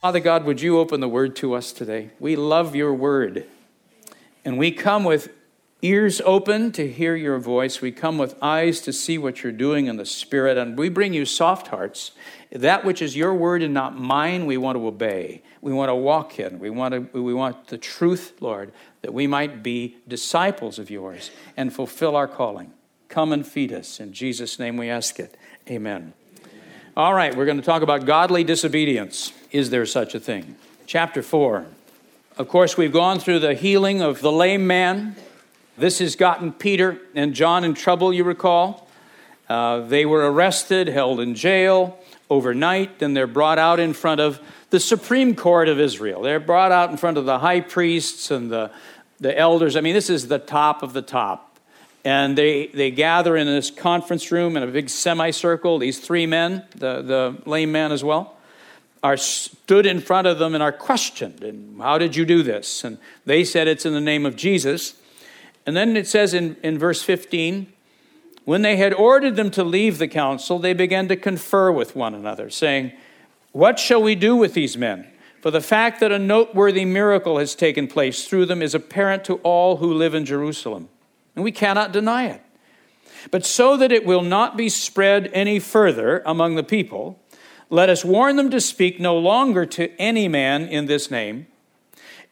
Father God, would you open the word to us today? We love your word. And we come with ears open to hear your voice. We come with eyes to see what you're doing in the spirit. And we bring you soft hearts. That which is your word and not mine, we want to obey. We want to walk in. We want, to, we want the truth, Lord, that we might be disciples of yours and fulfill our calling. Come and feed us. In Jesus' name we ask it. Amen. All right, we're going to talk about godly disobedience. Is there such a thing? Chapter 4. Of course, we've gone through the healing of the lame man. This has gotten Peter and John in trouble, you recall. Uh, they were arrested, held in jail overnight, then they're brought out in front of the Supreme Court of Israel. They're brought out in front of the high priests and the, the elders. I mean, this is the top of the top and they, they gather in this conference room in a big semicircle. These three men, the, the lame man as well, are stood in front of them and are questioned. And how did you do this? And they said it's in the name of Jesus. And then it says in, in verse 15, when they had ordered them to leave the council, they began to confer with one another, saying, What shall we do with these men? For the fact that a noteworthy miracle has taken place through them is apparent to all who live in Jerusalem and we cannot deny it. But so that it will not be spread any further among the people, let us warn them to speak no longer to any man in this name.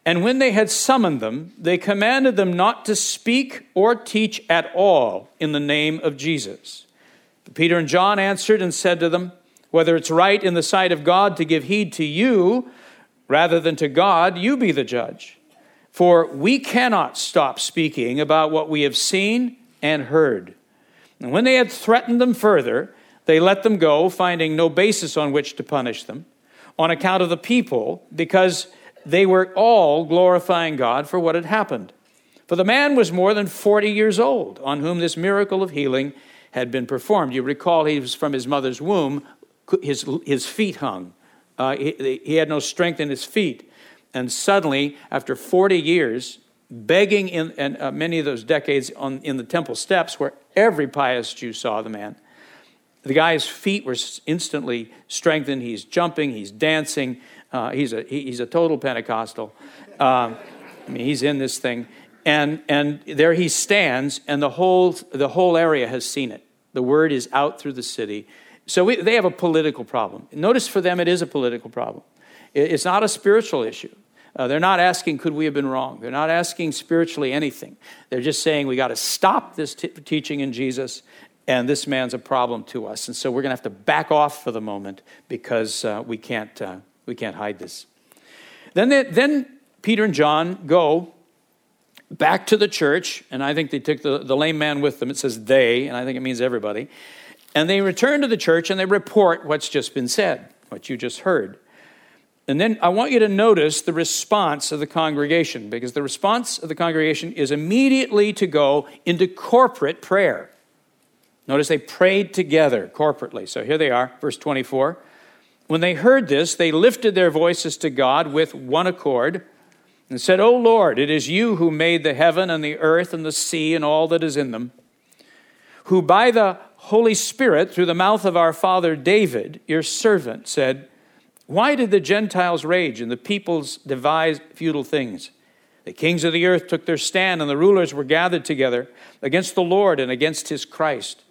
And when they had summoned them, they commanded them not to speak or teach at all in the name of Jesus. But Peter and John answered and said to them, Whether it's right in the sight of God to give heed to you rather than to God, you be the judge. For we cannot stop speaking about what we have seen and heard. And when they had threatened them further, they let them go, finding no basis on which to punish them, on account of the people, because they were all glorifying God for what had happened. For the man was more than 40 years old, on whom this miracle of healing had been performed. You recall he was from his mother's womb, his, his feet hung. Uh, he, he had no strength in his feet. And suddenly, after 40 years, begging in and uh, many of those decades on, in the temple steps where every pious Jew saw the man, the guy's feet were instantly strengthened. He's jumping, he's dancing. Uh, he's, a, he, he's a total Pentecostal. Uh, I mean, he's in this thing. And, and there he stands, and the whole, the whole area has seen it. The word is out through the city. So we, they have a political problem. Notice for them, it is a political problem. It's not a spiritual issue. Uh, they're not asking, could we have been wrong? They're not asking spiritually anything. They're just saying, we got to stop this t- teaching in Jesus, and this man's a problem to us. And so we're going to have to back off for the moment because uh, we, can't, uh, we can't hide this. Then, they, then Peter and John go back to the church, and I think they took the, the lame man with them. It says they, and I think it means everybody. And they return to the church and they report what's just been said, what you just heard. And then I want you to notice the response of the congregation, because the response of the congregation is immediately to go into corporate prayer. Notice they prayed together corporately. So here they are, verse 24. When they heard this, they lifted their voices to God with one accord and said, O Lord, it is you who made the heaven and the earth and the sea and all that is in them, who by the Holy Spirit, through the mouth of our father David, your servant, said, why did the Gentiles rage and the peoples devise futile things? The kings of the earth took their stand, and the rulers were gathered together against the Lord and against his Christ.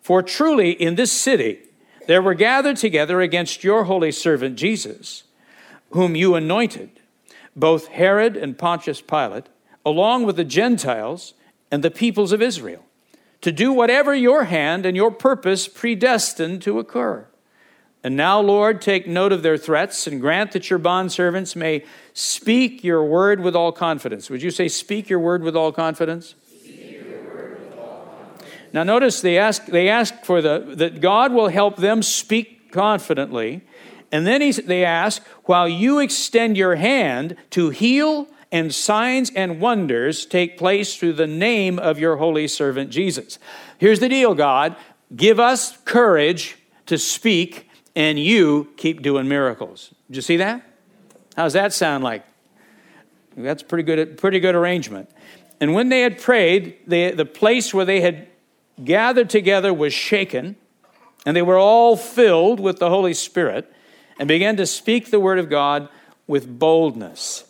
For truly in this city there were gathered together against your holy servant Jesus, whom you anointed, both Herod and Pontius Pilate, along with the Gentiles and the peoples of Israel, to do whatever your hand and your purpose predestined to occur. And now, Lord, take note of their threats and grant that your bondservants may speak your word with all confidence. Would you say, speak your word with all confidence? Now, notice they ask, they ask for the, that God will help them speak confidently And then he, they ask, while you extend your hand to heal, and signs and wonders take place through the name of your holy servant Jesus. Here's the deal, God. Give us courage to speak, and you keep doing miracles. Did you see that? How's that sound like? That's pretty good, pretty good arrangement. And when they had prayed, they, the place where they had gathered together was shaken, and they were all filled with the Holy Spirit and began to speak the word of God with boldness.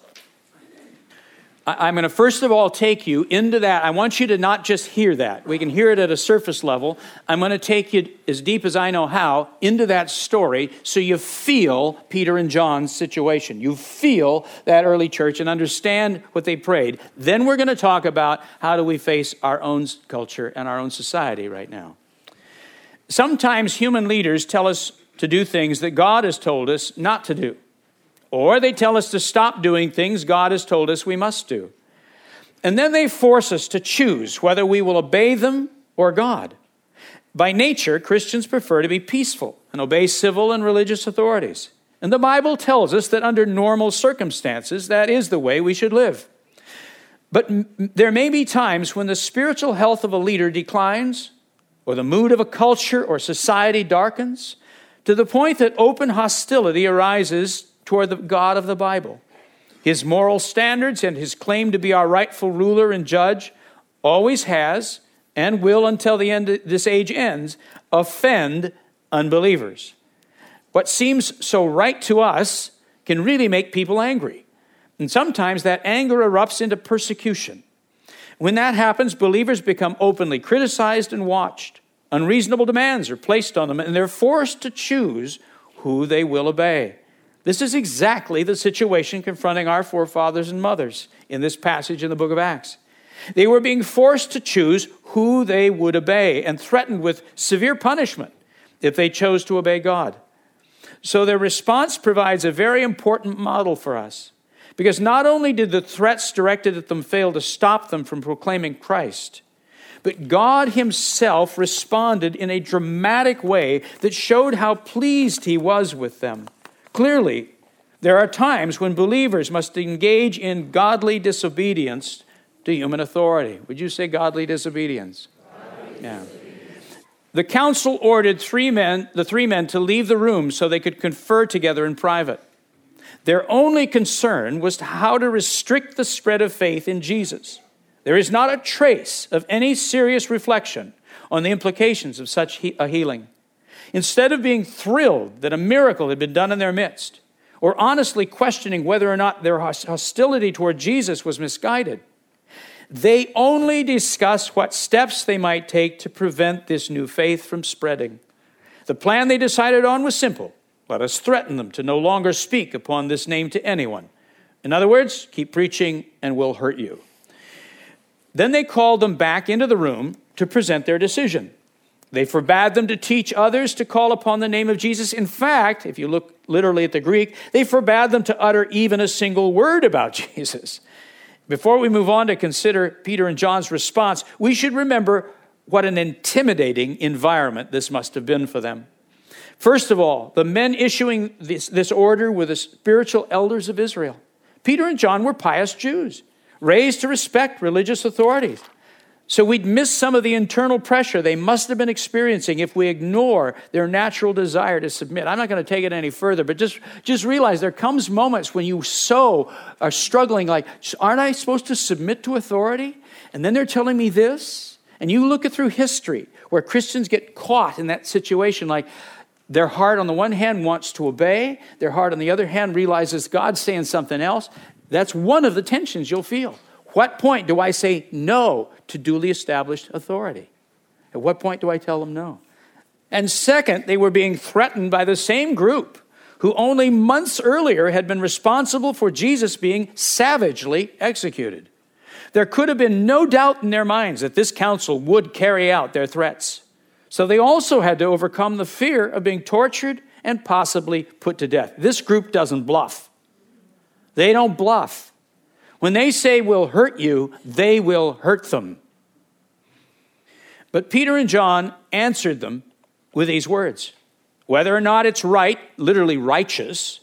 I'm going to first of all take you into that. I want you to not just hear that. We can hear it at a surface level. I'm going to take you as deep as I know how into that story so you feel Peter and John's situation. You feel that early church and understand what they prayed. Then we're going to talk about how do we face our own culture and our own society right now. Sometimes human leaders tell us to do things that God has told us not to do. Or they tell us to stop doing things God has told us we must do. And then they force us to choose whether we will obey them or God. By nature, Christians prefer to be peaceful and obey civil and religious authorities. And the Bible tells us that under normal circumstances, that is the way we should live. But there may be times when the spiritual health of a leader declines, or the mood of a culture or society darkens, to the point that open hostility arises toward the God of the Bible. His moral standards and his claim to be our rightful ruler and judge always has and will until the end this age ends offend unbelievers. What seems so right to us can really make people angry. And sometimes that anger erupts into persecution. When that happens, believers become openly criticized and watched. Unreasonable demands are placed on them, and they're forced to choose who they will obey. This is exactly the situation confronting our forefathers and mothers in this passage in the book of Acts. They were being forced to choose who they would obey and threatened with severe punishment if they chose to obey God. So their response provides a very important model for us. Because not only did the threats directed at them fail to stop them from proclaiming Christ, but God Himself responded in a dramatic way that showed how pleased He was with them. Clearly, there are times when believers must engage in godly disobedience to human authority. Would you say godly disobedience? Godly yeah. The council ordered three men, the three men to leave the room so they could confer together in private. Their only concern was how to restrict the spread of faith in Jesus. There is not a trace of any serious reflection on the implications of such a healing. Instead of being thrilled that a miracle had been done in their midst, or honestly questioning whether or not their hostility toward Jesus was misguided, they only discuss what steps they might take to prevent this new faith from spreading. The plan they decided on was simple let us threaten them to no longer speak upon this name to anyone. In other words, keep preaching and we'll hurt you. Then they called them back into the room to present their decision. They forbade them to teach others to call upon the name of Jesus. In fact, if you look literally at the Greek, they forbade them to utter even a single word about Jesus. Before we move on to consider Peter and John's response, we should remember what an intimidating environment this must have been for them. First of all, the men issuing this, this order were the spiritual elders of Israel. Peter and John were pious Jews, raised to respect religious authorities. So we'd miss some of the internal pressure they must have been experiencing if we ignore their natural desire to submit. I'm not going to take it any further, but just, just realize there comes moments when you so are struggling like, aren't I supposed to submit to authority? And then they're telling me this. And you look at through history where Christians get caught in that situation like, their heart on the one hand wants to obey, their heart on the other hand realizes God's saying something else. That's one of the tensions you'll feel. What point do I say no to duly established authority? At what point do I tell them no? And second, they were being threatened by the same group who only months earlier had been responsible for Jesus being savagely executed. There could have been no doubt in their minds that this council would carry out their threats. So they also had to overcome the fear of being tortured and possibly put to death. This group doesn't bluff. They don't bluff. When they say we'll hurt you, they will hurt them. But Peter and John answered them with these words whether or not it's right, literally righteous,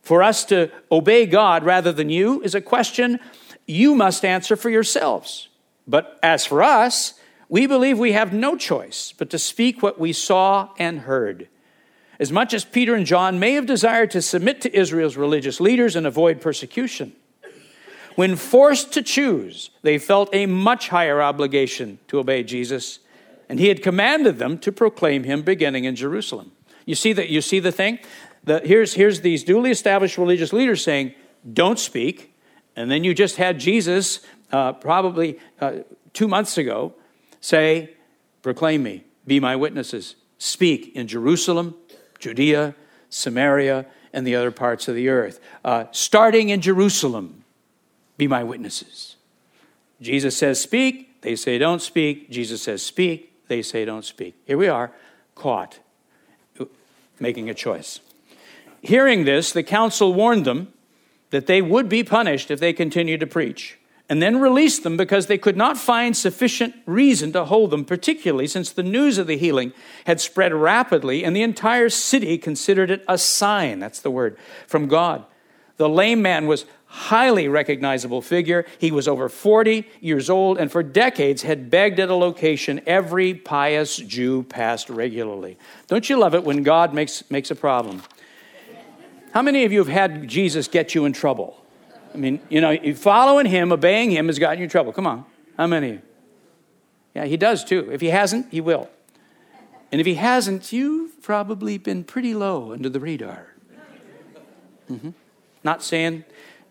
for us to obey God rather than you is a question you must answer for yourselves. But as for us, we believe we have no choice but to speak what we saw and heard. As much as Peter and John may have desired to submit to Israel's religious leaders and avoid persecution, when forced to choose, they felt a much higher obligation to obey Jesus, and he had commanded them to proclaim him beginning in Jerusalem. You see that you see the thing? The, here's, here's these duly established religious leaders saying, don't speak. And then you just had Jesus, uh, probably uh, two months ago, say, proclaim me, be my witnesses. Speak in Jerusalem, Judea, Samaria, and the other parts of the earth. Uh, starting in Jerusalem, be my witnesses. Jesus says, speak. They say, don't speak. Jesus says, speak. They say, don't speak. Here we are, caught, making a choice. Hearing this, the council warned them that they would be punished if they continued to preach, and then released them because they could not find sufficient reason to hold them, particularly since the news of the healing had spread rapidly and the entire city considered it a sign that's the word from God. The lame man was highly recognizable figure. He was over 40 years old and for decades had begged at a location every pious Jew passed regularly. Don't you love it when God makes, makes a problem? How many of you have had Jesus get you in trouble? I mean, you know, following him, obeying him has gotten you in trouble. Come on. How many? Yeah, he does too. If he hasn't, he will. And if he hasn't, you've probably been pretty low under the radar. Mm-hmm. Not saying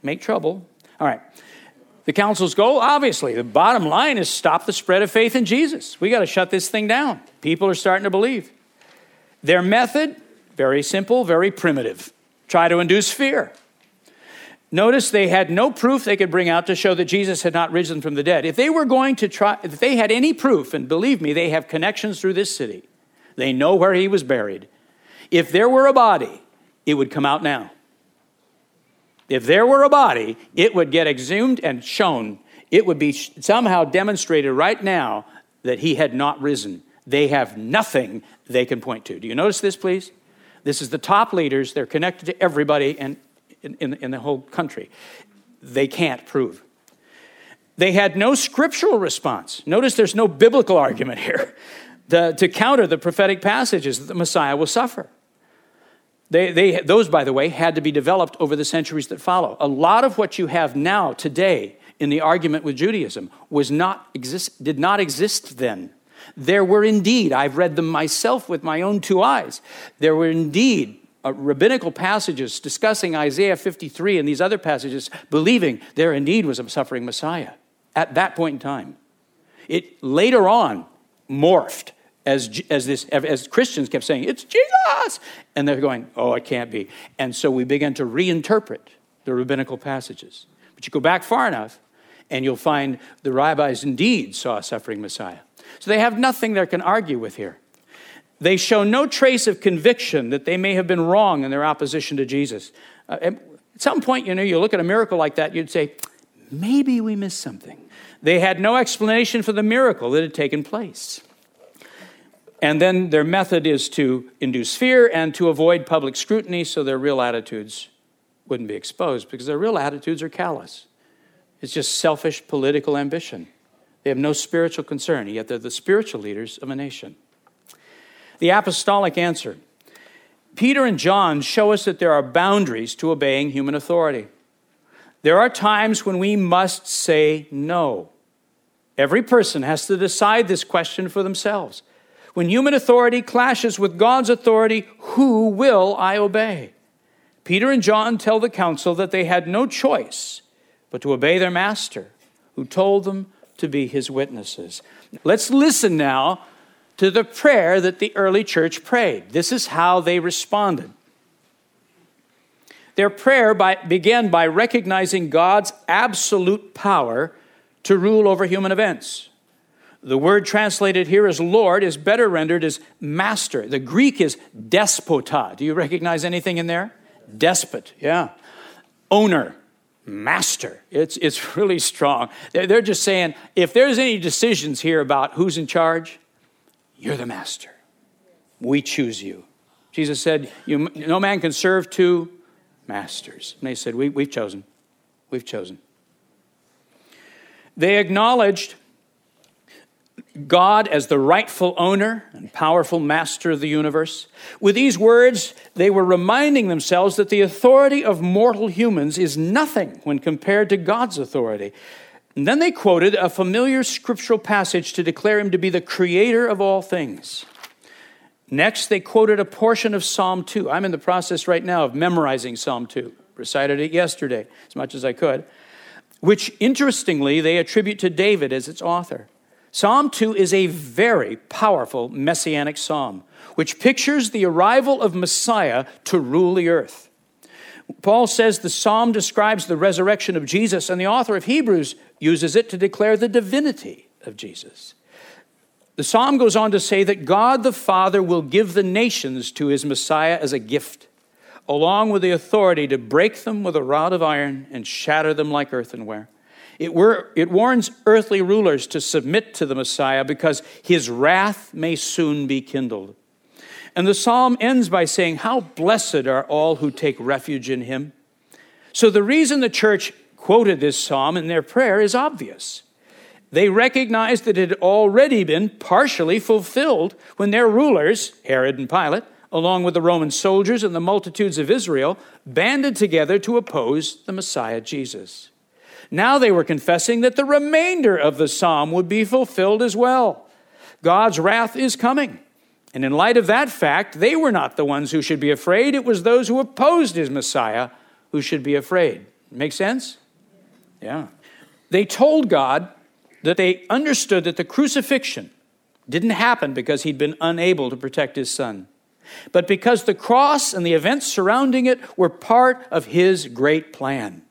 make trouble. All right. The council's goal, obviously, the bottom line is stop the spread of faith in Jesus. We got to shut this thing down. People are starting to believe. Their method, very simple, very primitive try to induce fear. Notice they had no proof they could bring out to show that Jesus had not risen from the dead. If they were going to try, if they had any proof, and believe me, they have connections through this city, they know where he was buried. If there were a body, it would come out now. If there were a body, it would get exhumed and shown. It would be somehow demonstrated right now that he had not risen. They have nothing they can point to. Do you notice this, please? This is the top leaders. They're connected to everybody and in, in, in the whole country. They can't prove. They had no scriptural response. Notice there's no biblical argument here to, to counter the prophetic passages that the Messiah will suffer. They, they, those, by the way, had to be developed over the centuries that follow. A lot of what you have now, today, in the argument with Judaism was not exist, did not exist then. There were indeed, I've read them myself with my own two eyes, there were indeed uh, rabbinical passages discussing Isaiah 53 and these other passages, believing there indeed was a suffering Messiah at that point in time. It later on morphed as, as, this, as Christians kept saying, It's Jesus! And they're going, Oh, it can't be. And so we began to reinterpret the rabbinical passages. But you go back far enough, and you'll find the rabbis indeed saw a suffering Messiah. So they have nothing they can argue with here. They show no trace of conviction that they may have been wrong in their opposition to Jesus. Uh, at some point, you know, you look at a miracle like that, you'd say, maybe we missed something. They had no explanation for the miracle that had taken place. And then their method is to induce fear and to avoid public scrutiny so their real attitudes wouldn't be exposed because their real attitudes are callous. It's just selfish political ambition. They have no spiritual concern, yet they're the spiritual leaders of a nation. The apostolic answer Peter and John show us that there are boundaries to obeying human authority. There are times when we must say no. Every person has to decide this question for themselves. When human authority clashes with God's authority, who will I obey? Peter and John tell the council that they had no choice but to obey their master, who told them to be his witnesses. Let's listen now to the prayer that the early church prayed. This is how they responded. Their prayer by, began by recognizing God's absolute power to rule over human events. The word translated here as Lord is better rendered as master. The Greek is despota. Do you recognize anything in there? Despot, yeah. Owner, master. It's, it's really strong. They're, just saying if there's any decisions here about who's in charge, you're the master. We choose you. Jesus said, No man can serve two masters. And they said, we, We've chosen. We've chosen. They acknowledged God as the rightful owner and powerful master of the universe. With these words, they were reminding themselves that the authority of mortal humans is nothing when compared to God's authority. And then they quoted a familiar scriptural passage to declare him to be the creator of all things. Next, they quoted a portion of Psalm 2. I'm in the process right now of memorizing Psalm 2. Recited it yesterday as much as I could, which interestingly they attribute to David as its author. Psalm 2 is a very powerful messianic psalm, which pictures the arrival of Messiah to rule the earth. Paul says the psalm describes the resurrection of Jesus, and the author of Hebrews uses it to declare the divinity of Jesus. The psalm goes on to say that God the Father will give the nations to his Messiah as a gift, along with the authority to break them with a rod of iron and shatter them like earthenware. It, were, it warns earthly rulers to submit to the Messiah because his wrath may soon be kindled. And the psalm ends by saying, How blessed are all who take refuge in him. So the reason the church quoted this psalm in their prayer is obvious. They recognized that it had already been partially fulfilled when their rulers, Herod and Pilate, along with the Roman soldiers and the multitudes of Israel, banded together to oppose the Messiah Jesus. Now they were confessing that the remainder of the psalm would be fulfilled as well. God's wrath is coming. And in light of that fact, they were not the ones who should be afraid. It was those who opposed his Messiah who should be afraid. Make sense? Yeah. They told God that they understood that the crucifixion didn't happen because he'd been unable to protect his son, but because the cross and the events surrounding it were part of his great plan.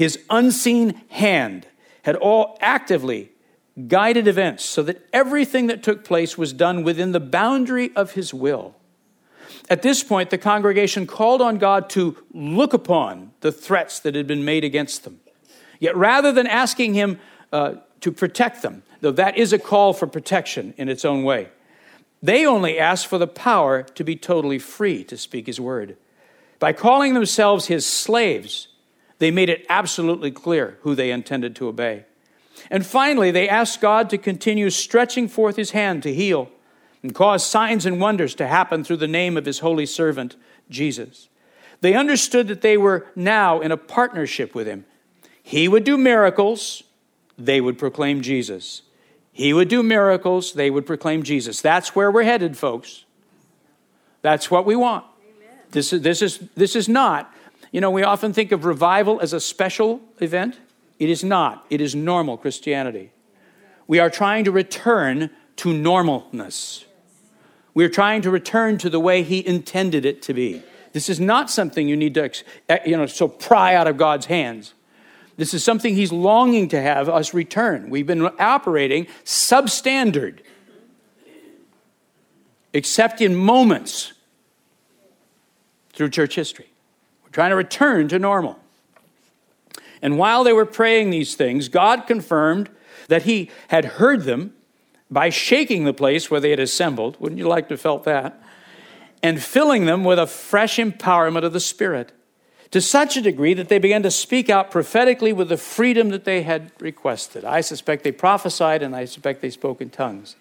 His unseen hand had all actively guided events so that everything that took place was done within the boundary of his will. At this point, the congregation called on God to look upon the threats that had been made against them. Yet rather than asking him uh, to protect them, though that is a call for protection in its own way, they only asked for the power to be totally free to speak his word. By calling themselves his slaves, they made it absolutely clear who they intended to obey. And finally, they asked God to continue stretching forth his hand to heal and cause signs and wonders to happen through the name of his holy servant, Jesus. They understood that they were now in a partnership with him. He would do miracles, they would proclaim Jesus. He would do miracles, they would proclaim Jesus. That's where we're headed, folks. That's what we want. This is, this, is, this is not you know, we often think of revival as a special event. It is not, it is normal Christianity. We are trying to return to normalness. We're trying to return to the way He intended it to be. This is not something you need to, eh, you know, so pry out of God's hands. This is something He's longing to have us return. We've been operating substandard, except in moments through church history trying to return to normal. And while they were praying these things, God confirmed that He had heard them by shaking the place where they had assembled. Wouldn't you like to have felt that? And filling them with a fresh empowerment of the Spirit to such a degree that they began to speak out prophetically with the freedom that they had requested. I suspect they prophesied and I suspect they spoke in tongues.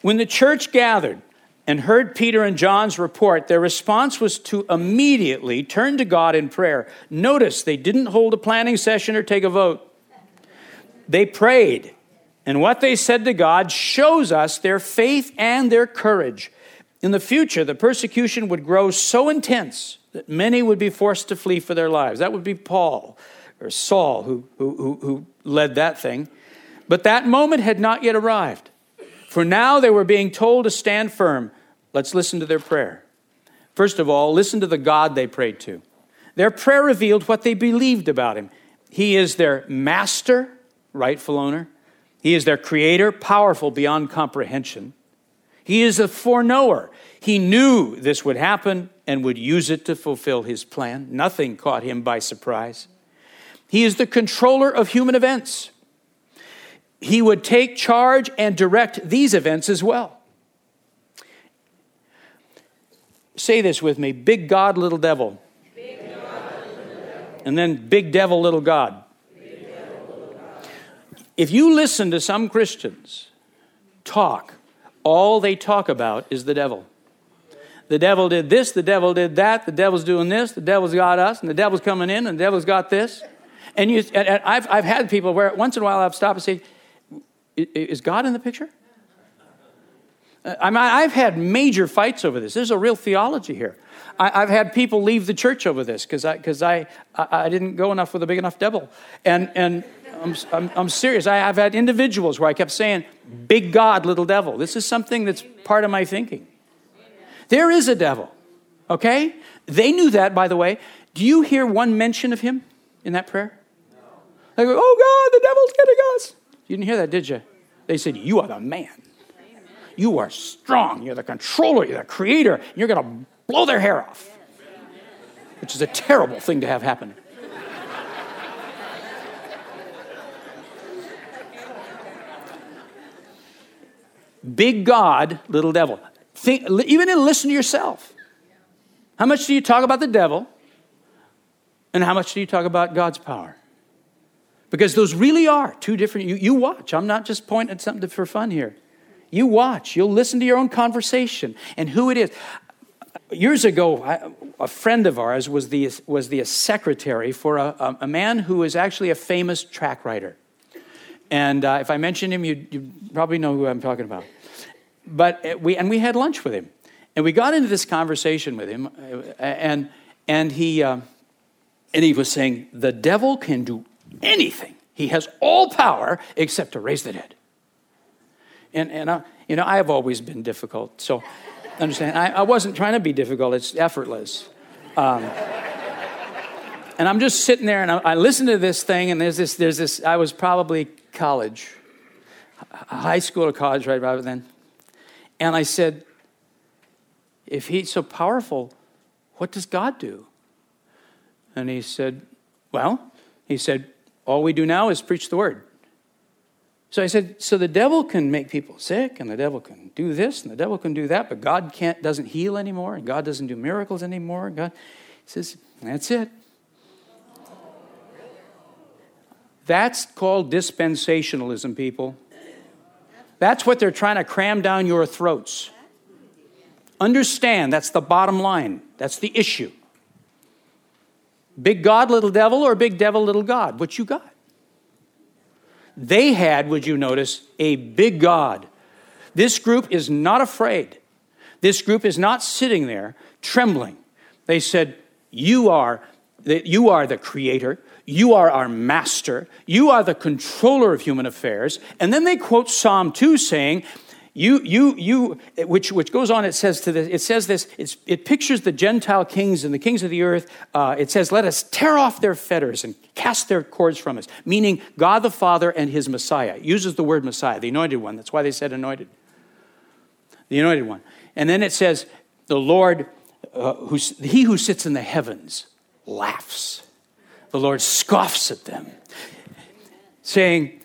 When the church gathered, and heard Peter and John's report, their response was to immediately turn to God in prayer. Notice they didn't hold a planning session or take a vote. They prayed. And what they said to God shows us their faith and their courage. In the future, the persecution would grow so intense that many would be forced to flee for their lives. That would be Paul or Saul who, who, who led that thing. But that moment had not yet arrived. For now they were being told to stand firm Let's listen to their prayer. First of all, listen to the God they prayed to. Their prayer revealed what they believed about him. He is their master, rightful owner. He is their creator, powerful beyond comprehension. He is a foreknower. He knew this would happen and would use it to fulfill his plan. Nothing caught him by surprise. He is the controller of human events. He would take charge and direct these events as well. Say this with me big God, little devil. And then big devil, little God. If you listen to some Christians talk, all they talk about is the devil. The devil did this, the devil did that, the devil's doing this, the devil's got us, and the devil's coming in, and the devil's got this. And, you, and I've, I've had people where once in a while I've stopped and say, Is God in the picture? Uh, I mean, I've had major fights over this. There's a real theology here. I, have had people leave the church over this because I, cause I, I, I, didn't go enough with a big enough devil. And, and I'm, I'm, I'm serious. I, have had individuals where I kept saying, big God, little devil. This is something that's part of my thinking. There is a devil, okay? They knew that, by the way. Do you hear one mention of him in that prayer? They go, oh God, the devil's getting us. You didn't hear that, did you? They said, You are the man. You are strong. You're the controller. You're the creator. You're going to blow their hair off, which is a terrible thing to have happen. Big God, little devil. Think, even listen to yourself. How much do you talk about the devil? And how much do you talk about God's power? Because those really are two different. You, you watch. I'm not just pointing at something for fun here. You watch, you'll listen to your own conversation and who it is. Years ago, I, a friend of ours was the, was the secretary for a, a, man who is actually a famous track writer. And uh, if I mention him, you, you probably know who I'm talking about. But uh, we, and we had lunch with him. And we got into this conversation with him, uh, and, and, he, uh, and he was saying, The devil can do anything. He has all power except to raise the dead. And, and I, you know, I have always been difficult. So understand, I, I wasn't trying to be difficult, it's effortless. Um, and I'm just sitting there and I, I listen to this thing, and there's this, there's this, I was probably college, high school or college right rather than. And I said, if he's so powerful, what does God do? And he said, well, he said, all we do now is preach the word. So I said, so the devil can make people sick, and the devil can do this, and the devil can do that, but God can't doesn't heal anymore, and God doesn't do miracles anymore. God says, that's it. That's called dispensationalism, people. That's what they're trying to cram down your throats. Understand, that's the bottom line. That's the issue. Big God, little devil, or big devil, little God? What you got? They had, would you notice, a big God. This group is not afraid. This group is not sitting there trembling. They said, You are, you are the creator. You are our master. You are the controller of human affairs. And then they quote Psalm 2 saying, you, you, you, which, which goes on, it says to this, it says this, it pictures the Gentile kings and the kings of the earth. Uh, it says, let us tear off their fetters and cast their cords from us, meaning God the Father and his Messiah. It uses the word Messiah, the anointed one. That's why they said anointed. The anointed one. And then it says, the Lord, uh, who's, he who sits in the heavens, laughs. The Lord scoffs at them, saying,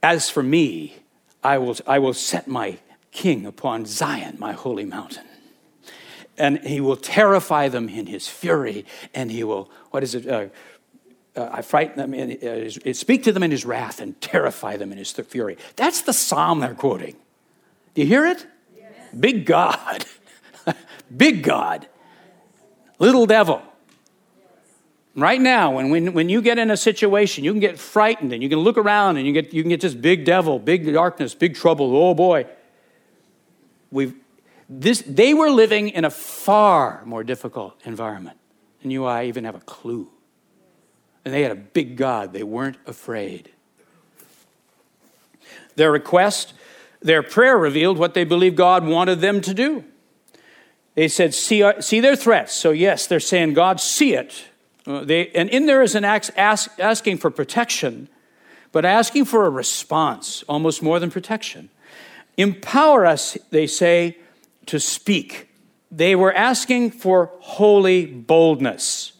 As for me, I will, I will set my king upon Zion, my holy mountain. And he will terrify them in his fury, and he will, what is it? Uh, uh, I frighten them, in, uh, speak to them in his wrath and terrify them in his fury. That's the psalm they're quoting. Do you hear it? Yes. Big God. Big God. Little devil. Right now, when, when, when you get in a situation, you can get frightened and you can look around and you, get, you can get this big devil, big darkness, big trouble. Oh boy. We've, this, they were living in a far more difficult environment than you I even have a clue. And they had a big God. They weren't afraid. Their request, their prayer revealed what they believed God wanted them to do. They said, see, uh, see their threats. So, yes, they're saying, God, see it. Uh, they, and in there is an ask, ask, asking for protection, but asking for a response, almost more than protection. Empower us, they say, to speak. They were asking for holy boldness.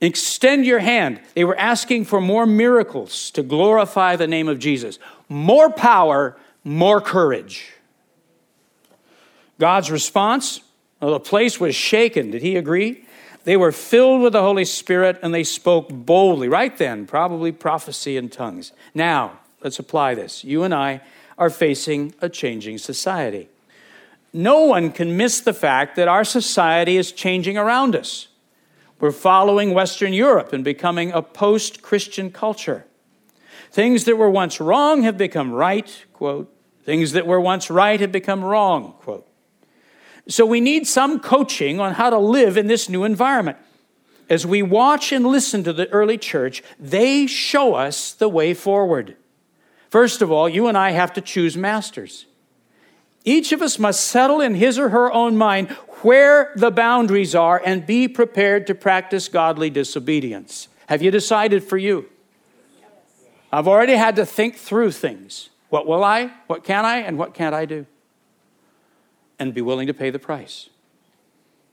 Extend your hand. They were asking for more miracles to glorify the name of Jesus. More power, more courage. God's response Well, the place was shaken. Did he agree? They were filled with the Holy Spirit and they spoke boldly. Right then, probably prophecy in tongues. Now, let's apply this. You and I are facing a changing society. No one can miss the fact that our society is changing around us. We're following Western Europe and becoming a post Christian culture. Things that were once wrong have become right, quote. Things that were once right have become wrong, quote. So we need some coaching on how to live in this new environment. As we watch and listen to the early church, they show us the way forward. First of all, you and I have to choose masters. Each of us must settle in his or her own mind where the boundaries are and be prepared to practice godly disobedience. Have you decided for you? I've already had to think through things. What will I? What can I? And what can't I do? And be willing to pay the price.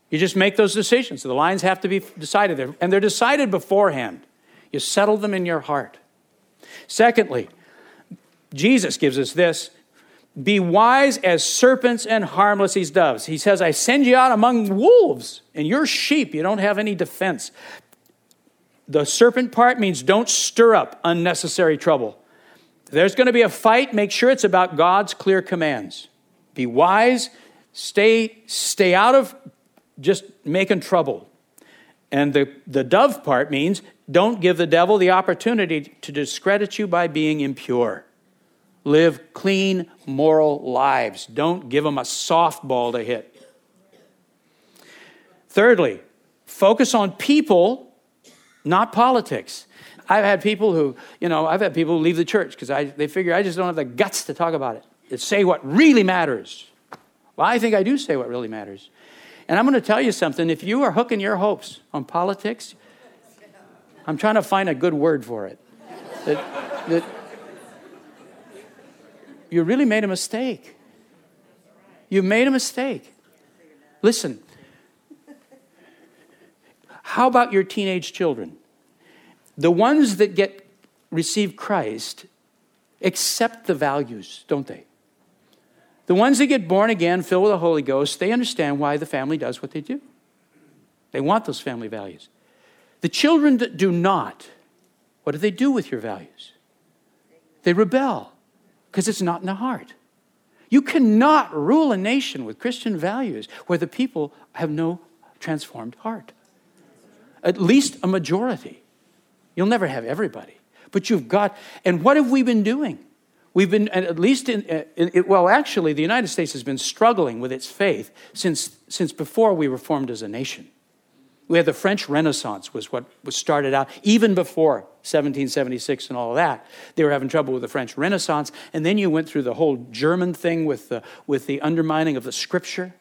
You just make those decisions. The lines have to be decided, there, and they're decided beforehand. You settle them in your heart. Secondly, Jesus gives us this be wise as serpents and harmless as doves. He says, I send you out among wolves, and you're sheep. You don't have any defense. The serpent part means don't stir up unnecessary trouble. There's going to be a fight, make sure it's about God's clear commands. Be wise Stay, stay out of just making trouble. And the, the dove part means don't give the devil the opportunity to discredit you by being impure. Live clean, moral lives. Don't give him a softball to hit. Thirdly, focus on people, not politics. I've had people who, you know, I've had people leave the church because they figure I just don't have the guts to talk about it. To say what really matters. Well, I think I do say what really matters. And I'm going to tell you something. If you are hooking your hopes on politics, I'm trying to find a good word for it. That, that you really made a mistake. You made a mistake. Listen, how about your teenage children? The ones that get receive Christ accept the values, don't they? The ones that get born again, filled with the Holy Ghost, they understand why the family does what they do. They want those family values. The children that do not, what do they do with your values? They rebel because it's not in the heart. You cannot rule a nation with Christian values where the people have no transformed heart. At least a majority. You'll never have everybody. But you've got, and what have we been doing? We've been, at least in, in, in, well, actually, the United States has been struggling with its faith since, since before we were formed as a nation. We had the French Renaissance, was what was started out even before 1776 and all of that. They were having trouble with the French Renaissance. And then you went through the whole German thing with the, with the undermining of the scripture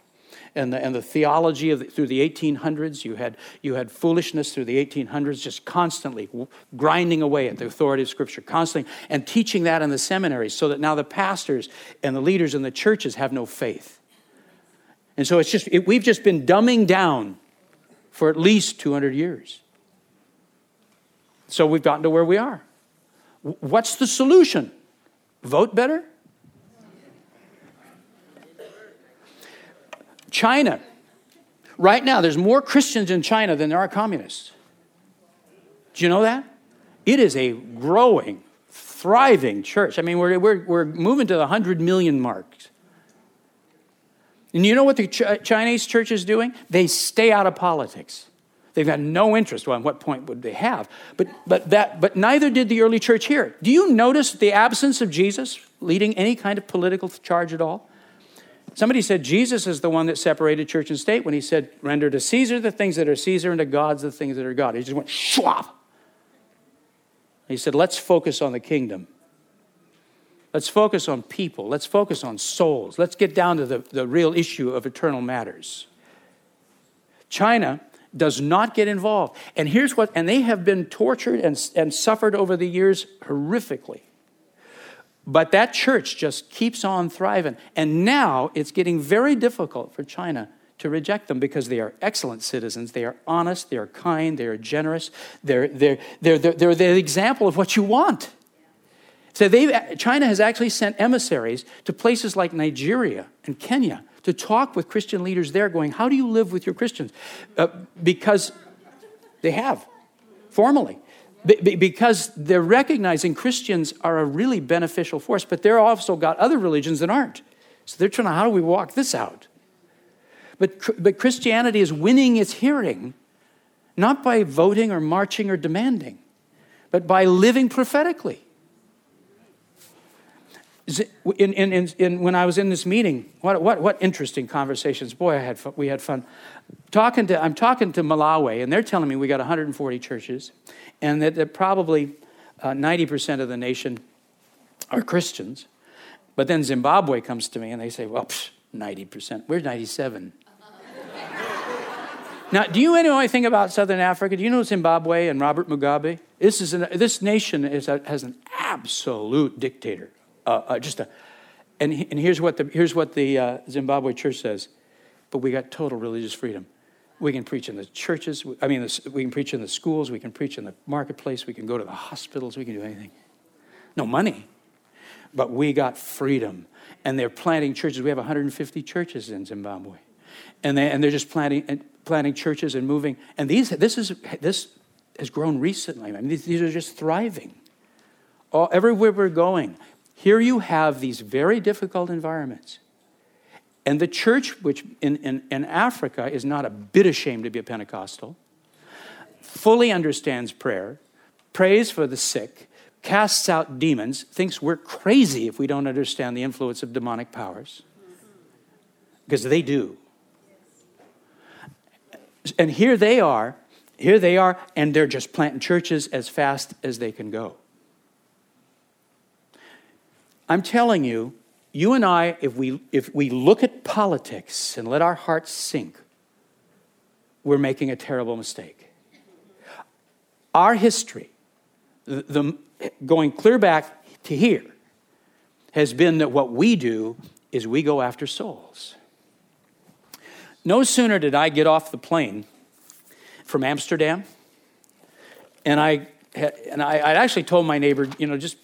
and the, and the theology of the, through the 1800s. You had, you had foolishness through the 1800s, just constantly grinding away at the authority of Scripture, constantly, and teaching that in the seminaries so that now the pastors and the leaders in the churches have no faith. And so it's just, it, we've just been dumbing down for at least 200 years. So we've gotten to where we are. What's the solution? Vote better? China. Right now, there's more Christians in China than there are communists. Do you know that? It is a growing, thriving church. I mean, we're, we're, we're moving to the 100 million mark. And you know what the Ch- Chinese church is doing? They stay out of politics. They've got no interest. Well, at what point would they have? But, but, that, but neither did the early church here. Do you notice the absence of Jesus leading any kind of political charge at all? Somebody said Jesus is the one that separated church and state when he said, render to Caesar the things that are Caesar and to God's the things that are God. He just went schwab. He said, let's focus on the kingdom. Let's focus on people. Let's focus on souls. Let's get down to the, the real issue of eternal matters. China does not get involved. And here's what, and they have been tortured and, and suffered over the years horrifically. But that church just keeps on thriving. And now it's getting very difficult for China to reject them because they are excellent citizens. They are honest, they are kind, they are generous, they're, they're, they're, they're, they're the example of what you want. So China has actually sent emissaries to places like Nigeria and Kenya to talk with Christian leaders there, going, How do you live with your Christians? Uh, because they have, formally. Be- because they're recognizing Christians are a really beneficial force, but they're also got other religions that aren't. So they're trying to, how do we walk this out? But, but Christianity is winning its hearing, not by voting or marching or demanding, but by living prophetically. In, in, in, in, when I was in this meeting, what, what, what interesting conversations. Boy, I had fun, we had fun. Talking to, I'm talking to Malawi, and they're telling me we got 140 churches, and that, that probably uh, 90% of the nation are Christians. But then Zimbabwe comes to me, and they say, well, psh, 90%. We're 97. now, do you know anything about Southern Africa? Do you know Zimbabwe and Robert Mugabe? This, is an, this nation is a, has an absolute dictator uh, uh, just a, and, and here's what the, here's what the uh, Zimbabwe church says, but we got total religious freedom. We can preach in the churches, I mean, we can preach in the schools, we can preach in the marketplace, we can go to the hospitals, we can do anything. No money, but we got freedom. And they're planting churches. We have 150 churches in Zimbabwe. And, they, and they're just planting, planting churches and moving. And these, this, is, this has grown recently. I mean, these, these are just thriving. All, everywhere we're going, here you have these very difficult environments. And the church, which in, in, in, Africa is not a bit ashamed to be a Pentecostal, fully understands prayer, prays for the sick, casts out demons, thinks we're crazy if we don't understand the influence of demonic powers. Because they do. And here they are, here they are, and they're just planting churches as fast as they can go. I'm telling you, you and I, if we, if we look at politics and let our hearts sink, we're making a terrible mistake. Our history, the, the, going clear back to here, has been that what we do is we go after souls. No sooner did I get off the plane from Amsterdam, and I, and I, I actually told my neighbor, you know, just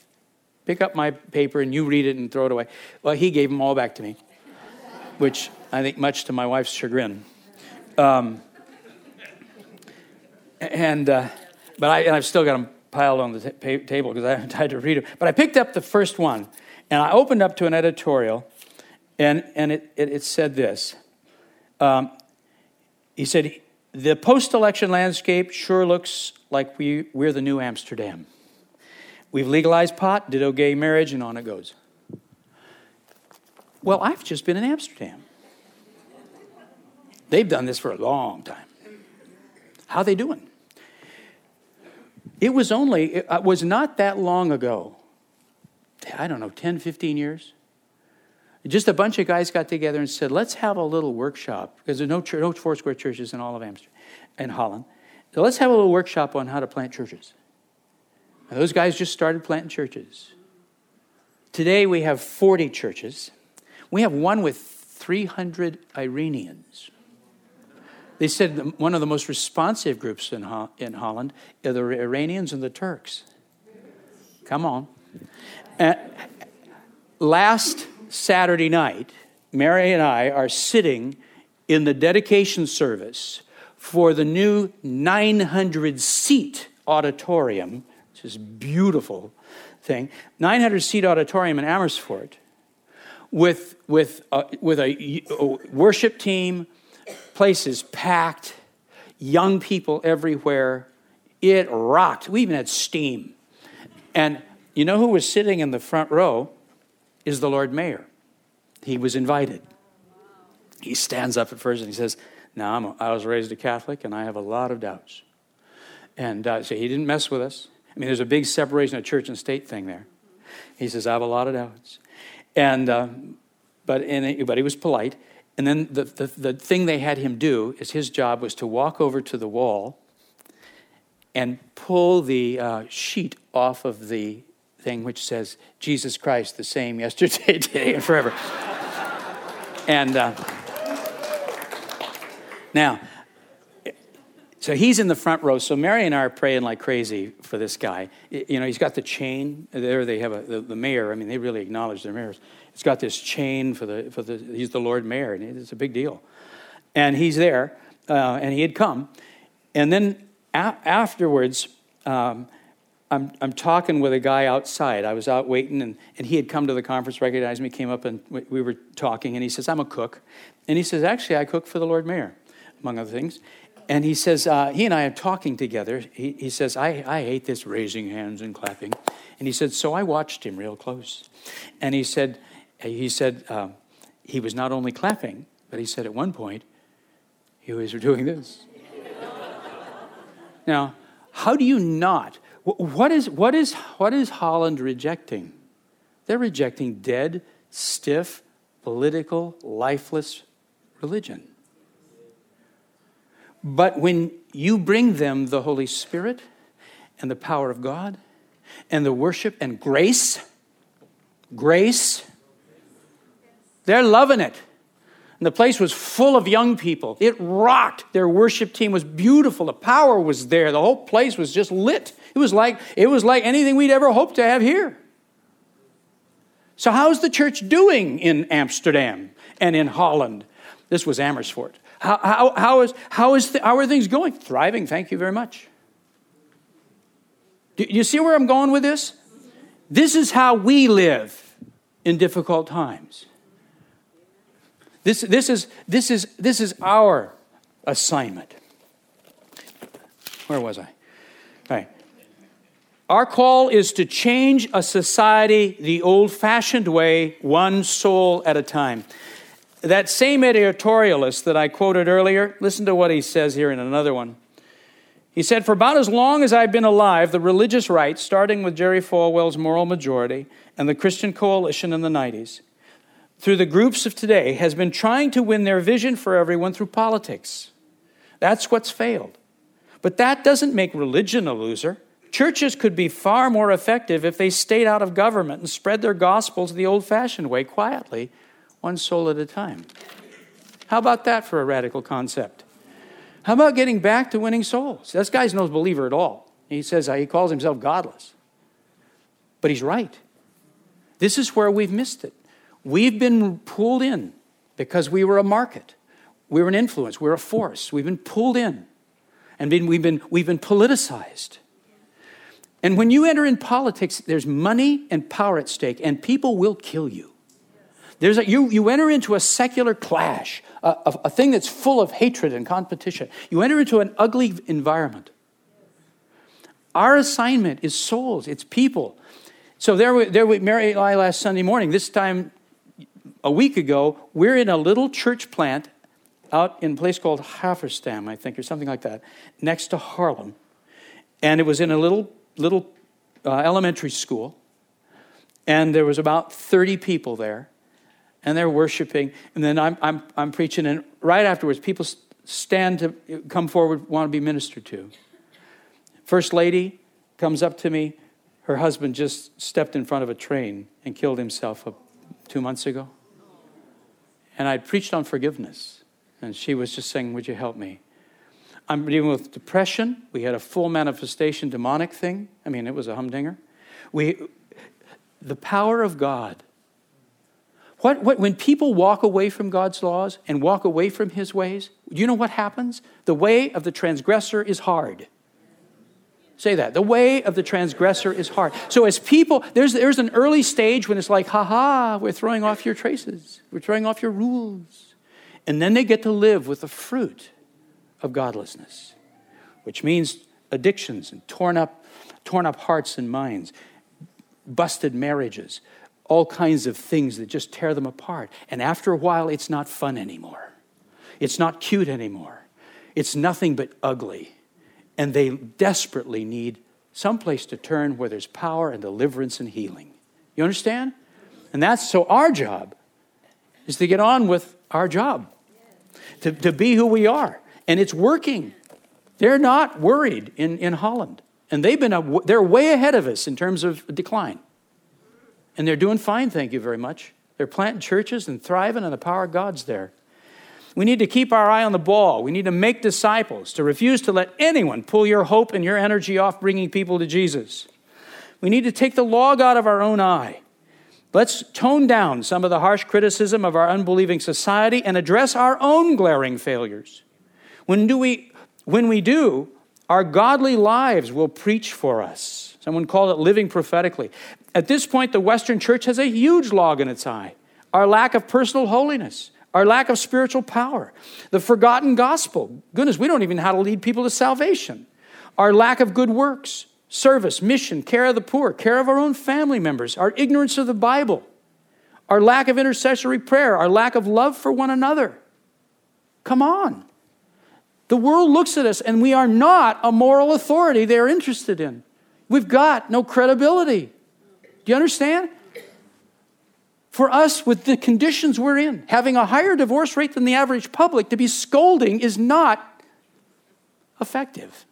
pick up my paper and you read it and throw it away. Well, he gave them all back to me, which I think much to my wife's chagrin. Um, and, uh, but I, and I've still got them piled on the t- table because I haven't had to read them. But I picked up the first one and I opened up to an editorial and, and it, it, it said this. Um, he said, the post election landscape sure looks like we, we're the new Amsterdam. We've legalized pot, ditto gay marriage, and on it goes. Well, I've just been in Amsterdam. They've done this for a long time. How are they doing? It was only, it uh, was not that long ago, I don't know, 10, 15 years. Just a bunch of guys got together and said, let's have a little workshop, because there's no, no Foursquare churches in all of Amsterdam, in Holland. So let's have a little workshop on how to plant churches. And those guys just started planting churches. Today we have 40 churches. We have one with 300 Iranians. They said one of the most responsive groups in, Ho- in Holland are the Iranians and the Turks. Come on. Uh, last Saturday night, Mary and I are sitting in the dedication service for the new 900 seat auditorium this beautiful thing. 900 seat auditorium in Amersfoort with, with, a, with a, a worship team, places packed, young people everywhere. It rocked. We even had steam. And you know who was sitting in the front row? Is the Lord Mayor. He was invited. He stands up at first and he says, Now, I'm a, i was raised a Catholic and I have a lot of doubts. And uh, so he didn't mess with us. I mean, there's a big separation of church and state thing there. He says, I have a lot of doubts. And, uh, but, and, but he was polite. And then the, the, the thing they had him do is his job was to walk over to the wall and pull the uh, sheet off of the thing which says, Jesus Christ, the same yesterday, today, and forever. and uh, now, So he's in the front row. So Mary and I are praying like crazy for this guy. You know, he's got the chain. There they have a, the, the mayor. I mean, they really acknowledge their mayors. He's got this chain for the, for the he's the Lord Mayor, and it's a big deal. And he's there, uh, and he had come. And then a- afterwards, um, I'm, I'm talking with a guy outside. I was out waiting, and, and he had come to the conference, recognized me, came up, and we were talking. And he says, I'm a cook. And he says, Actually, I cook for the Lord Mayor, among other things. And he says, uh, He and I are talking together. He, he says, I, I hate this raising hands and clapping. And he said, So I watched him real close. And he said, he said, uh, he was not only clapping, but he said at one point, he was doing this. now, how do you not what is, what, is, what is Holland rejecting? They're rejecting dead, stiff, political, lifeless religion. But when you bring them the Holy Spirit and the power of God and the worship and grace, grace, they're loving it. And the place was full of young people. It rocked. Their worship team was beautiful. The power was there. The whole place was just lit. It was like, it was like anything we'd ever hoped to have here. So, how's the church doing in Amsterdam and in Holland? This was Amersfoort. How, how, how, is, how, is how are things going? Thriving, thank you very much. Do you see where I'm going with this? This is how we live in difficult times. This, this, is, this, is, this is our assignment. Where was I? Right. Our call is to change a society the old fashioned way, one soul at a time. That same editorialist that I quoted earlier, listen to what he says here in another one. He said, For about as long as I've been alive, the religious right, starting with Jerry Falwell's Moral Majority and the Christian Coalition in the 90s, through the groups of today, has been trying to win their vision for everyone through politics. That's what's failed. But that doesn't make religion a loser. Churches could be far more effective if they stayed out of government and spread their gospels the old fashioned way, quietly, one soul at a time. How about that for a radical concept? How about getting back to winning souls? This guy's no believer at all. He says uh, he calls himself godless. But he's right. This is where we've missed it. We've been pulled in because we were a market. We were an influence. We we're a force. We've been pulled in. And been, we've, been, we've been politicized. And when you enter in politics, there's money and power at stake, and people will kill you. There's a, you, you enter into a secular clash, a, a, a thing that's full of hatred and competition. You enter into an ugly environment. Our assignment is souls, it's people. So there we, there we, Mary and I last Sunday morning, this time a week ago, we're in a little church plant out in a place called Haverstam, I think, or something like that, next to Haarlem. And it was in a little little uh, elementary school, and there was about 30 people there, and they're worshiping. And then I'm, I'm, I'm preaching, and right afterwards, people stand to come forward, want to be ministered to. First lady comes up to me. Her husband just stepped in front of a train and killed himself two months ago. And I preached on forgiveness. And she was just saying, Would you help me? I'm dealing with depression. We had a full manifestation demonic thing. I mean, it was a humdinger. We, the power of God. What, what, when people walk away from God's laws and walk away from his ways, you know what happens? The way of the transgressor is hard. Say that. The way of the transgressor is hard. So, as people, there's, there's an early stage when it's like, ha ha, we're throwing off your traces, we're throwing off your rules. And then they get to live with the fruit of godlessness, which means addictions and torn up, torn up hearts and minds, busted marriages, all kinds of things that just tear them apart. And after a while, it's not fun anymore. It's not cute anymore. It's nothing but ugly. And they desperately need some place to turn where there's power and deliverance and healing. You understand? And that's so our job is to get on with our job, to, to be who we are and it's working. They're not worried in, in Holland. And they've been, a, they're way ahead of us in terms of decline. And they're doing fine, thank you very much. They're planting churches and thriving, and the power of God's there. We need to keep our eye on the ball. We need to make disciples, to refuse to let anyone pull your hope and your energy off bringing people to Jesus. We need to take the log out of our own eye. Let's tone down some of the harsh criticism of our unbelieving society and address our own glaring failures. When, do we, when we do, our godly lives will preach for us. Someone called it living prophetically. At this point, the Western church has a huge log in its eye our lack of personal holiness, our lack of spiritual power, the forgotten gospel. Goodness, we don't even know how to lead people to salvation. Our lack of good works, service, mission, care of the poor, care of our own family members, our ignorance of the Bible, our lack of intercessory prayer, our lack of love for one another. Come on. The world looks at us and we are not a moral authority they're interested in. We've got no credibility. Do you understand? For us, with the conditions we're in, having a higher divorce rate than the average public, to be scolding is not effective.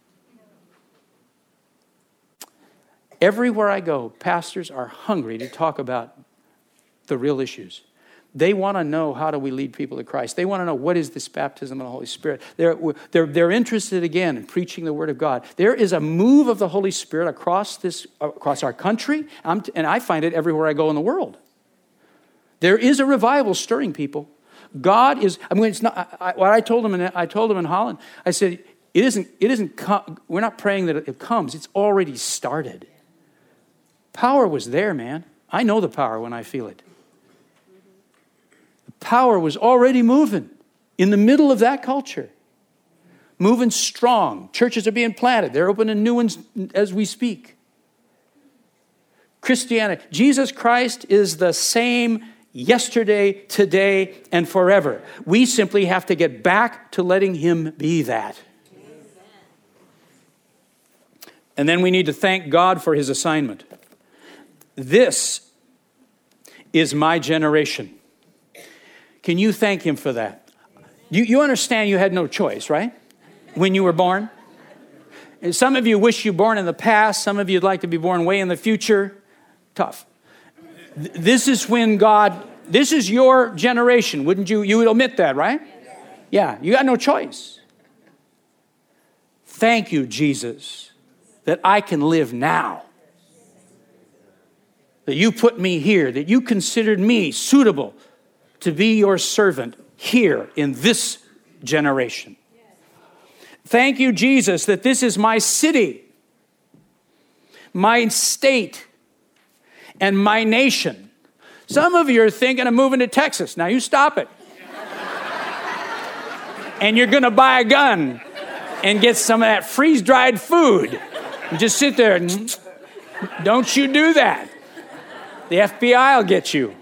Everywhere I go, pastors are hungry to talk about the real issues. They want to know how do we lead people to Christ. They want to know what is this baptism of the Holy Spirit. They're, they're, they're interested again in preaching the Word of God. There is a move of the Holy Spirit across, this, across our country, and I find it everywhere I go in the world. There is a revival stirring people. God is, I mean, it's not, I, what I told them, in, I told them in Holland, I said, it isn't, it isn't, we're not praying that it comes, it's already started. Power was there, man. I know the power when I feel it power was already moving in the middle of that culture. Moving strong. Churches are being planted. They're opening new ones as we speak. Christianity, Jesus Christ is the same yesterday, today, and forever. We simply have to get back to letting Him be that. And then we need to thank God for His assignment. This is my generation. Can you thank Him for that? You, you understand you had no choice, right? When you were born? And some of you wish you were born in the past, some of you'd like to be born way in the future. Tough. This is when God, this is your generation. Wouldn't you, you would admit that, right? Yeah, you got no choice. Thank you, Jesus, that I can live now. That you put me here, that you considered me suitable to be your servant here in this generation. Thank you, Jesus, that this is my city, my state, and my nation. Some of you are thinking of moving to Texas. Now you stop it. and you're going to buy a gun and get some of that freeze dried food. And just sit there. And, don't you do that. The FBI will get you.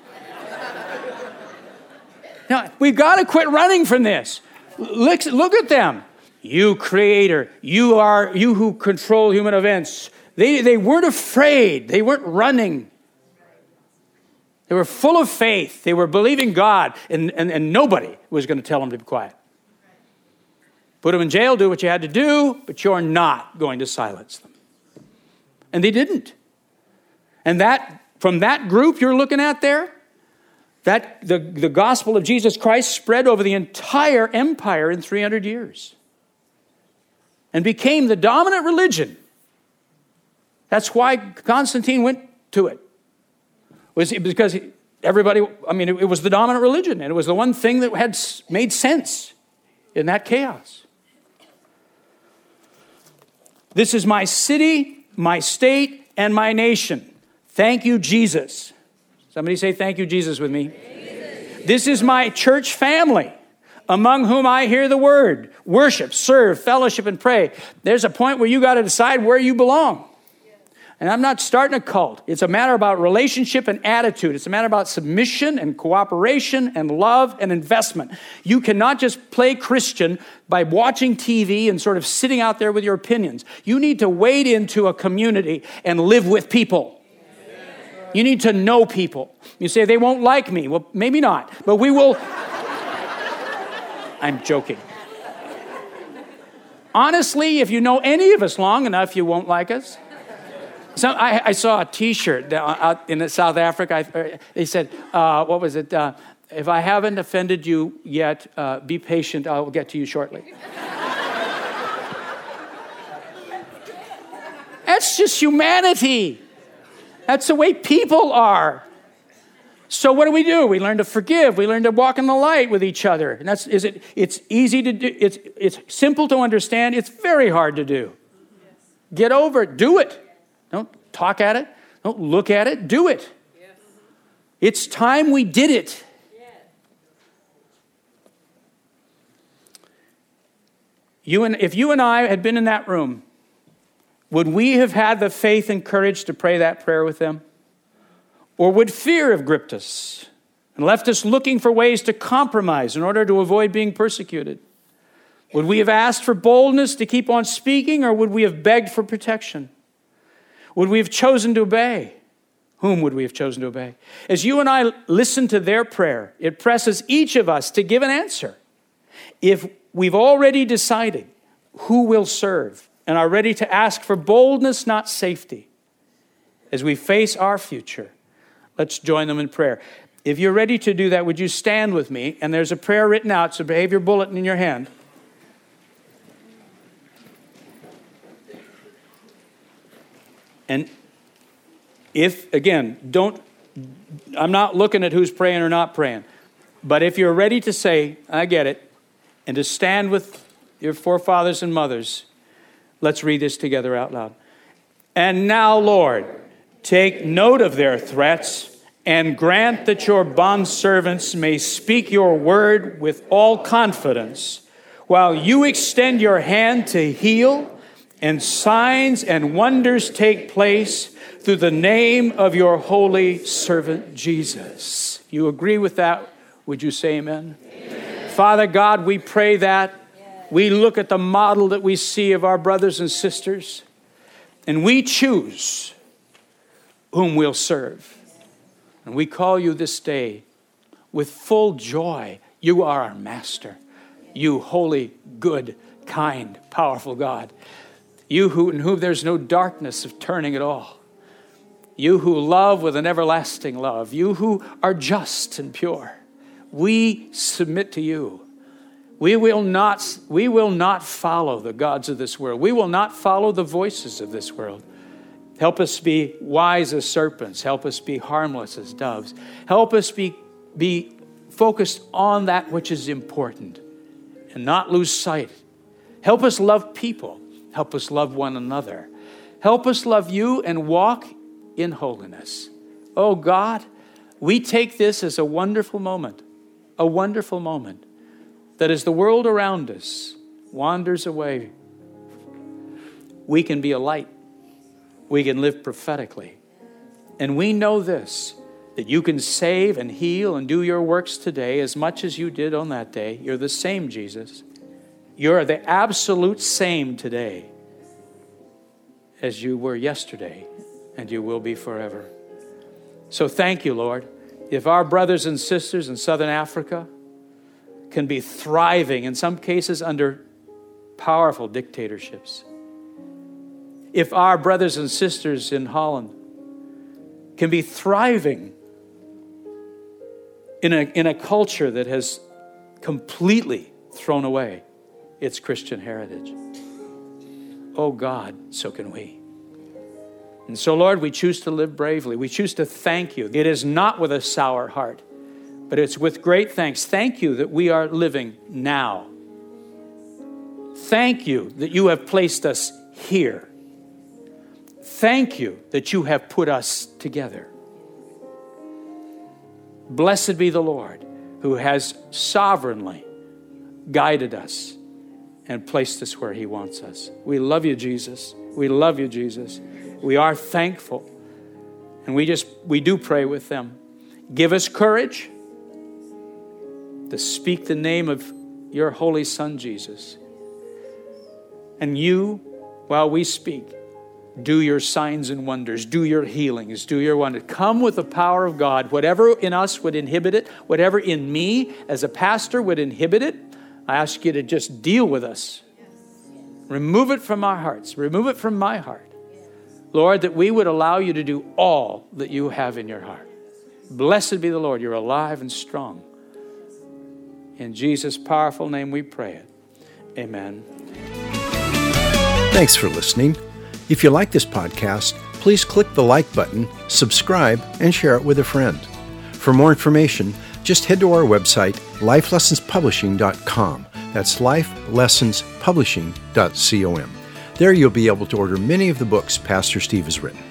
Now, we've got to quit running from this. Look, look at them. You creator, you are you who control human events. They, they weren't afraid, they weren't running. They were full of faith. They were believing God, and, and, and nobody was going to tell them to be quiet. Put them in jail, do what you had to do, but you're not going to silence them. And they didn't. And that, from that group you're looking at there, that the, the gospel of Jesus Christ spread over the entire empire in 300 years and became the dominant religion. That's why Constantine went to it. Was because everybody, I mean, it was the dominant religion, and it was the one thing that had made sense in that chaos. This is my city, my state, and my nation. Thank you, Jesus. Somebody say, Thank you, Jesus, with me. This is my church family among whom I hear the word, worship, serve, fellowship, and pray. There's a point where you got to decide where you belong. And I'm not starting a cult. It's a matter about relationship and attitude. It's a matter about submission and cooperation and love and investment. You cannot just play Christian by watching TV and sort of sitting out there with your opinions. You need to wade into a community and live with people. You need to know people. You say, they won't like me. Well, maybe not, but we will. I'm joking. Honestly, if you know any of us long enough, you won't like us. So I, I saw a T-shirt out in South Africa. I, they said, uh, "What was it? Uh, if I haven't offended you yet, uh, be patient. I'll get to you shortly. That's just humanity. That's the way people are. So what do we do? We learn to forgive. We learn to walk in the light with each other. And that's is it it's easy to do. It's it's simple to understand. It's very hard to do. Get over it. Do it. Don't talk at it. Don't look at it. Do it. It's time we did it. You and, if you and I had been in that room, would we have had the faith and courage to pray that prayer with them? Or would fear have gripped us and left us looking for ways to compromise in order to avoid being persecuted? Would we have asked for boldness to keep on speaking, or would we have begged for protection? Would we have chosen to obey? Whom would we have chosen to obey? As you and I listen to their prayer, it presses each of us to give an answer. If we've already decided who will serve and are ready to ask for boldness, not safety, as we face our future, Let's join them in prayer. If you're ready to do that, would you stand with me? And there's a prayer written out, so behave your bulletin in your hand. And if, again, don't, I'm not looking at who's praying or not praying, but if you're ready to say, I get it, and to stand with your forefathers and mothers, let's read this together out loud. And now, Lord, take note of their threats and grant that your bondservants may speak your word with all confidence, while you extend your hand to heal, and signs and wonders take place through the name of your holy servant Jesus. You agree with that? Would you say amen? amen. Father God, we pray that. We look at the model that we see of our brothers and sisters, and we choose whom we'll serve. And we call you this day with full joy. You are our master. You holy, good, kind, powerful God. You who, in whom there's no darkness of turning at all. You who love with an everlasting love. You who are just and pure. We submit to you. We will not, we will not follow the gods of this world. We will not follow the voices of this world. Help us be wise as serpents. Help us be harmless as doves. Help us be, be focused on that which is important and not lose sight. Help us love people. Help us love one another. Help us love you and walk in holiness. Oh God, we take this as a wonderful moment, a wonderful moment that as the world around us wanders away, we can be a light we can live prophetically. And we know this that you can save and heal and do your works today as much as you did on that day. You're the same, Jesus. You're the absolute same today as you were yesterday, and you will be forever. So thank you, Lord. If our brothers and sisters in Southern Africa can be thriving, in some cases under powerful dictatorships, if our brothers and sisters in Holland can be thriving in a, in a culture that has completely thrown away its Christian heritage. Oh God, so can we. And so, Lord, we choose to live bravely. We choose to thank you. It is not with a sour heart, but it's with great thanks. Thank you that we are living now. Thank you that you have placed us here. Thank you that you have put us together. Blessed be the Lord who has sovereignly guided us and placed us where He wants us. We love you, Jesus. We love you, Jesus. We are thankful. And we just, we do pray with them. Give us courage to speak the name of your holy Son, Jesus. And you, while we speak, do your signs and wonders, do your healings, do your wonders. Come with the power of God. Whatever in us would inhibit it, whatever in me as a pastor would inhibit it, I ask you to just deal with us. Remove it from our hearts, remove it from my heart. Lord, that we would allow you to do all that you have in your heart. Blessed be the Lord, you're alive and strong. In Jesus' powerful name we pray it. Amen. Thanks for listening. If you like this podcast, please click the like button, subscribe, and share it with a friend. For more information, just head to our website, lifelessonspublishing.com. That's lifelessonspublishing.com. There you'll be able to order many of the books Pastor Steve has written.